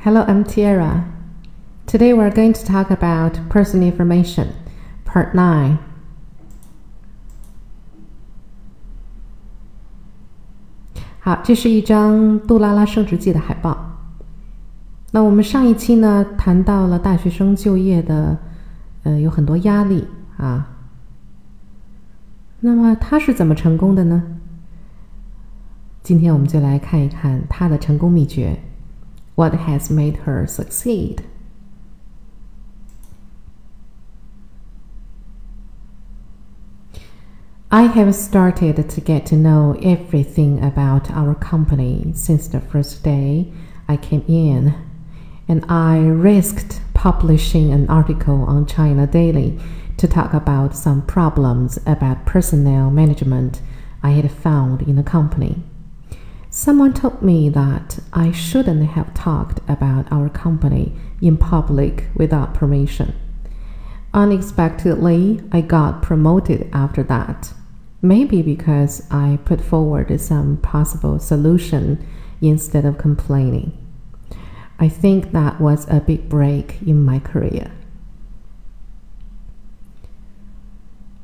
Hello, I'm Tiara. Today we're going to talk about personal information, part 9. 好，这是一张杜拉拉升职记的海报。那我们上一期呢谈到了大学生就业的，呃，有很多压力啊。那么他是怎么成功的呢？今天我们就来看一看他的成功秘诀。What has made her succeed? I have started to get to know everything about our company since the first day I came in and I risked publishing an article on China Daily to talk about some problems about personnel management I had found in the company. Someone told me that I shouldn't have talked about our company in public without permission. Unexpectedly, I got promoted after that. Maybe because I put forward some possible solution instead of complaining. I think that was a big break in my career.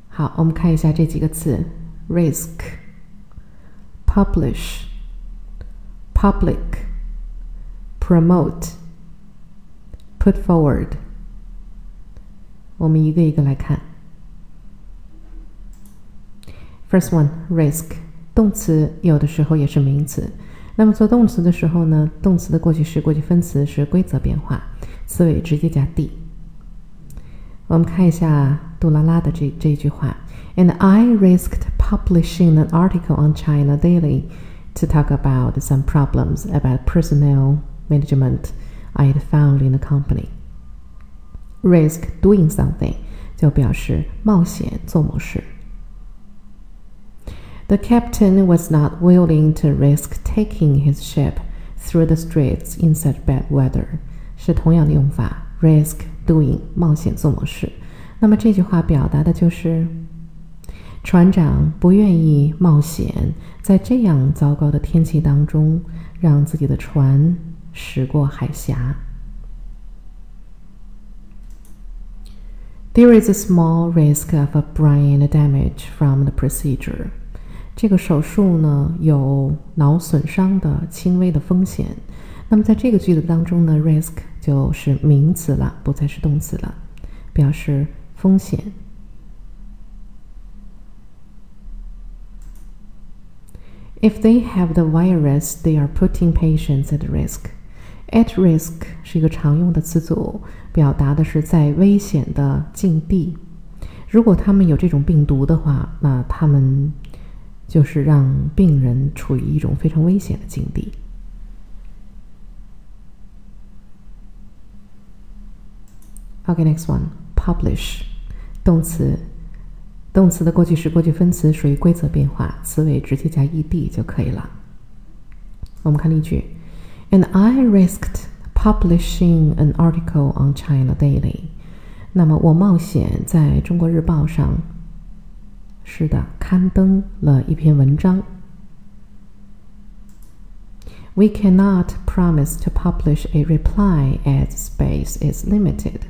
好，我们看一下这几个词：risk、publish、 public、promote、put forward。我们一个一个来看。First one, risk，动词有的时候也是名词。那么做动词的时候呢，动词的过去式、过去分词是规则变化，词尾直接加 d。我们看一下杜拉拉的这这一句话：And I risked publishing an article on China Daily to talk about some problems about personnel management I had found in the company. Risk doing something 就表示冒险做某事。the captain was not willing to risk taking his ship through the straits in such bad weather，是同样的用法，risk doing 冒险做某事。那么这句话表达的就是 船长不愿意冒险，在这样糟糕的天气当中让自己的船驶过海峡。There is a small risk of a brain damage from the procedure. 这个手术呢有脑损伤的轻微的风险。那么在这个句子当中呢，risk 就是名词了，不再是动词了，表示风险。If they have the virus, they are putting patients at risk. At risk 是一个常用的词组，表达的是在危险的境地。如果他们有这种病毒的话，那他们。就是让病人处于一种非常危险的境地。OK，next one，publish，动词， 动词的过去式、过去分词属于规则变化，词尾直接加 ed 就可以了。我们看例句：And I risked publishing an article on China Daily。那么我冒险在中国日报上。是的，刊登了一篇文章。We cannot promise to publish a reply as space is limited，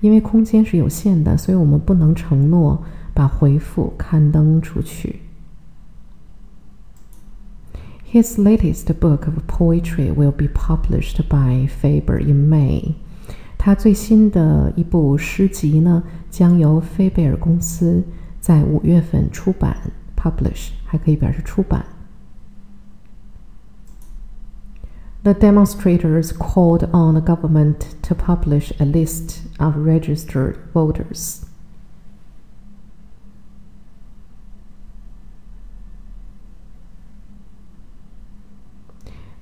因为空间是有限的，所以我们不能承诺把回复刊登出去。His latest book of poetry will be published by Faber in May。他最新的一部诗集呢，将由菲贝尔公司。在五月份出版，publish 还可以表示出版。The demonstrators called on the government to publish a list of registered voters.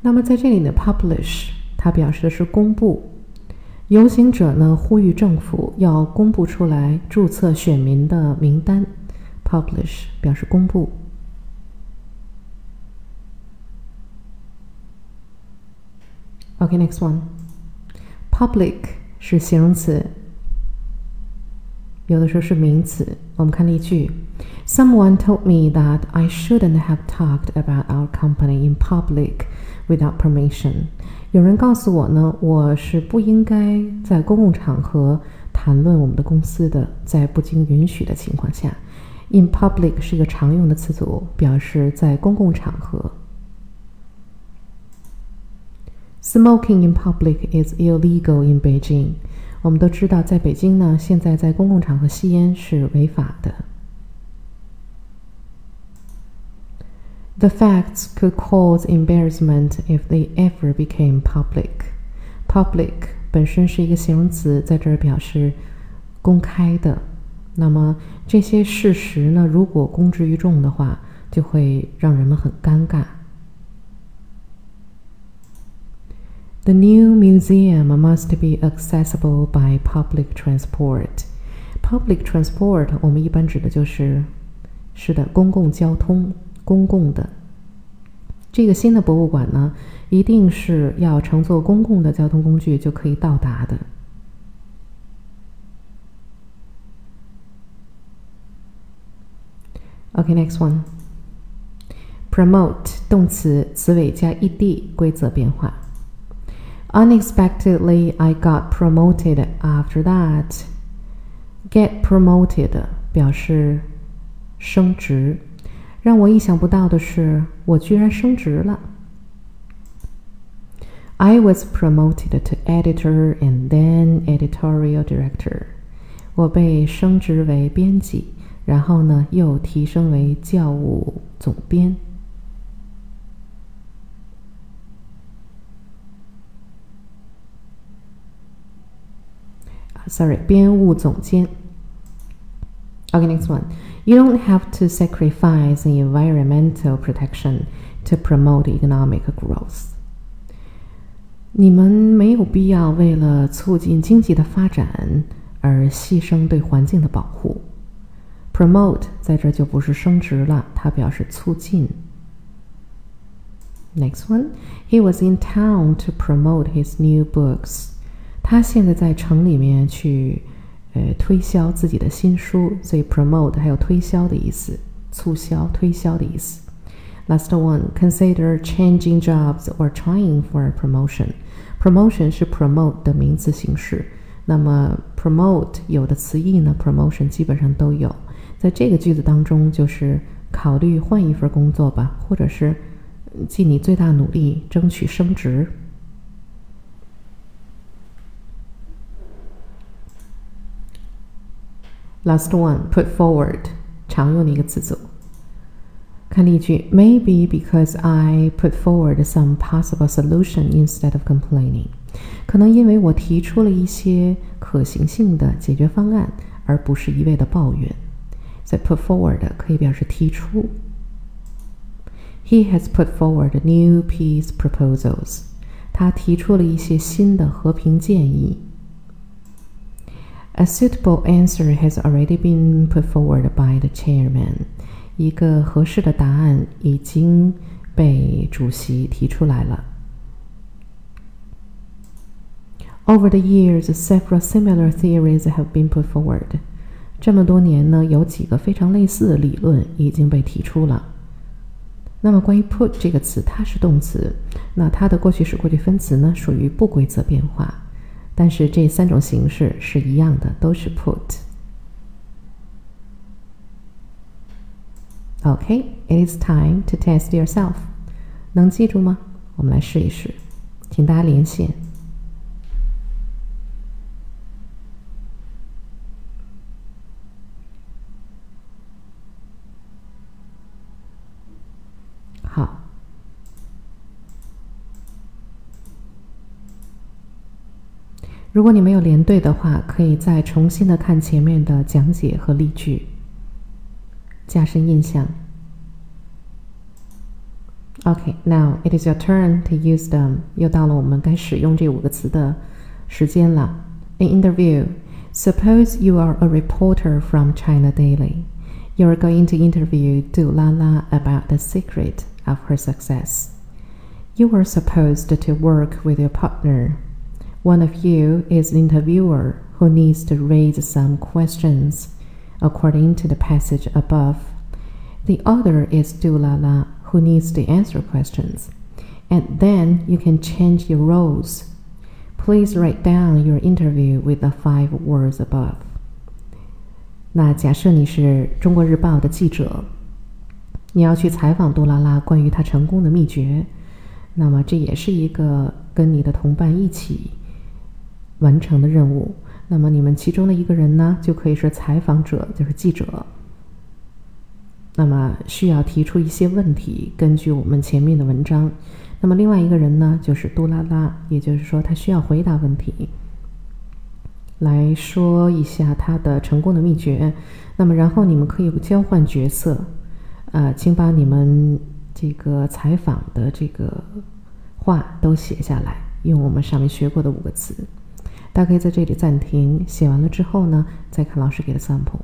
那么在这里呢，publish 它表示的是公布。游行者呢呼吁政府要公布出来注册选民的名单，publish 表示公布。OK，next one，public 是形容词，有的时候是名词。我们看例句：Someone told me that I shouldn't have talked about our company in public without permission。有人告诉我呢，我是不应该在公共场合谈论我们的公司的，在不经允许的情况下。In public 是一个常用的词组，表示在公共场合。Smoking in public is illegal in Beijing。我们都知道，在北京呢，现在在公共场合吸烟是违法的。The facts could cause embarrassment if they ever became public. Public 本身是一个形容词，在这儿表示公开的。那么这些事实呢，如果公之于众的话，就会让人们很尴尬。The new museum must be accessible by public transport. Public transport 我们一般指的就是是的公共交通，公共的。这个新的博物馆呢，一定是要乘坐公共的交通工具就可以到达的。OK，next one. Promote 动词词尾加 ed 规则变化。Unexpectedly, I got promoted after that. Get promoted 表示升职，让我意想不到的是，我居然升职了。I was promoted to editor and then editorial director. 我被升职为编辑。然后呢，又提升为教务总编。Sorry，编务总监。Okay, next one. You don't have to sacrifice environmental protection to promote economic growth. 你们没有必要为了促进经济的发展而牺牲对环境的保护。Promote 在这就不是升职了，它表示促进。Next one, he was in town to promote his new books. 他现在在城里面去 呃推销自己的新书，所以 promote 还有推销的意思，促销、推销的意思。Last one, consider changing jobs or trying for a promotion. Promotion 是 promote 的名词形式，那么 promote 有的词义呢，promotion 基本上都有。在这个句子当中，就是考虑换一份工作吧，或者是尽你最大努力争取升职。Last one, put forward，常用的一个词组。看例句：Maybe because I put forward some possible solution instead of complaining，可能因为我提出了一些可行性的解决方案，而不是一味的抱怨。在 put forward 可以表示提出。He has put forward new peace proposals。他提出了一些新的和平建议。 A suitable answer has already been put forward by the chairman。一个合适的答案已经被主席提出来了。Over the years, several similar theories have been put forward. 这么多年呢，有几个非常类似的理论已经被提出了。那么关于 put 这个词，它是动词，那它的过去式、过去分词呢，属于不规则变化。但是这三种形式是一样的，都是 put。OK，it is time to test yourself。能记住吗？我们来试一试，请大家连线。如果你没有连对的话，可以再重新的看前面的讲解和例句，加深印象。Okay, now it is your turn to use them. 又到了我们该使用这五个词的时间了。An interview. Suppose you are a reporter from China Daily. You are going to interview Du Lala about the secret of her success. You are supposed to work with your partner. One of you is an interviewer who needs to raise some questions according to the passage above. The other is Dulala who needs to answer questions. and then you can change your roles. Please write down your interview with the five words above. 那假设你是中国日报的记者，你要去采访杜拉拉关于她成功的秘诀，那么这也是一个跟你的同伴一起 完成的任务。那么你们其中的一个人呢，就可以是采访者，就是记者。那么需要提出一些问题，根据我们前面的文章。那么另外一个人呢，就是杜拉拉，也就是说他需要回答问题，来说一下他的成功的秘诀。那么然后你们可以交换角色，呃，请把你们这个采访的这个话都写下来，用我们上面学过的五个词。大家可以在这里暂停，写完了之后呢，再看老师给的 sample。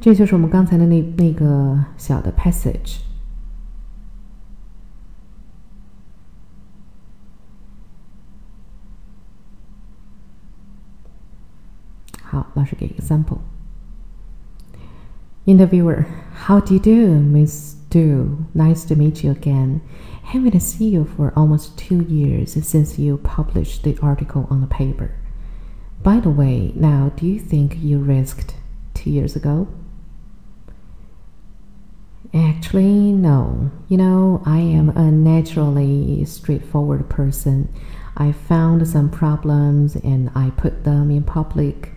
这就是我们刚才的那那个小的 passage。好，老师给一个 sample。Interviewer, how do you do, Miss Du? Nice to meet you again. Haven't seen you for almost two years since you published the article on the paper. By the way, now do you think you risked two years ago? Actually, no. You know, I am a naturally straightforward person. I found some problems and I put them in public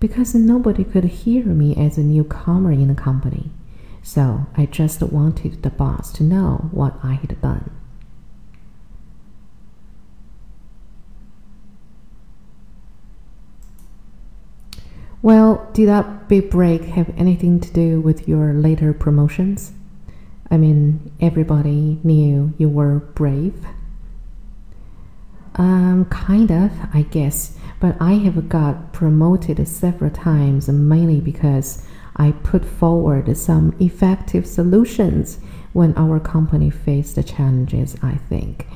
because nobody could hear me as a newcomer in the company. So I just wanted the boss to know what I had done. Well, did that big break have anything to do with your later promotions? I mean, everybody knew you were brave. Um, kind of, I guess, but I have got promoted several times mainly because I put forward some effective solutions when our company faced the challenges, I think.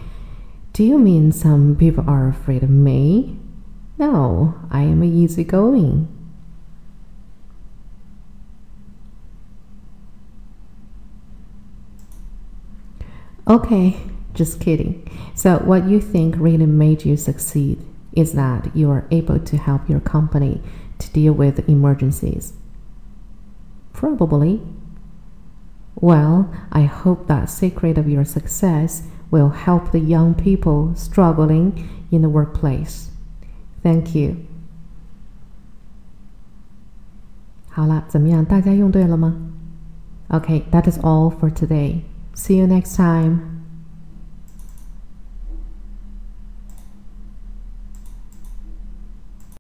Do you mean some people are afraid of me? No, I am easygoing. Okay, just kidding. So, what you think really made you succeed is that you are able to help your company to deal with emergencies. Probably. Well, I hope that secret of your success will help the young people struggling in the workplace. Thank you. 好了，怎么样？大家用对了吗？Okay, that is all for today. See you next time.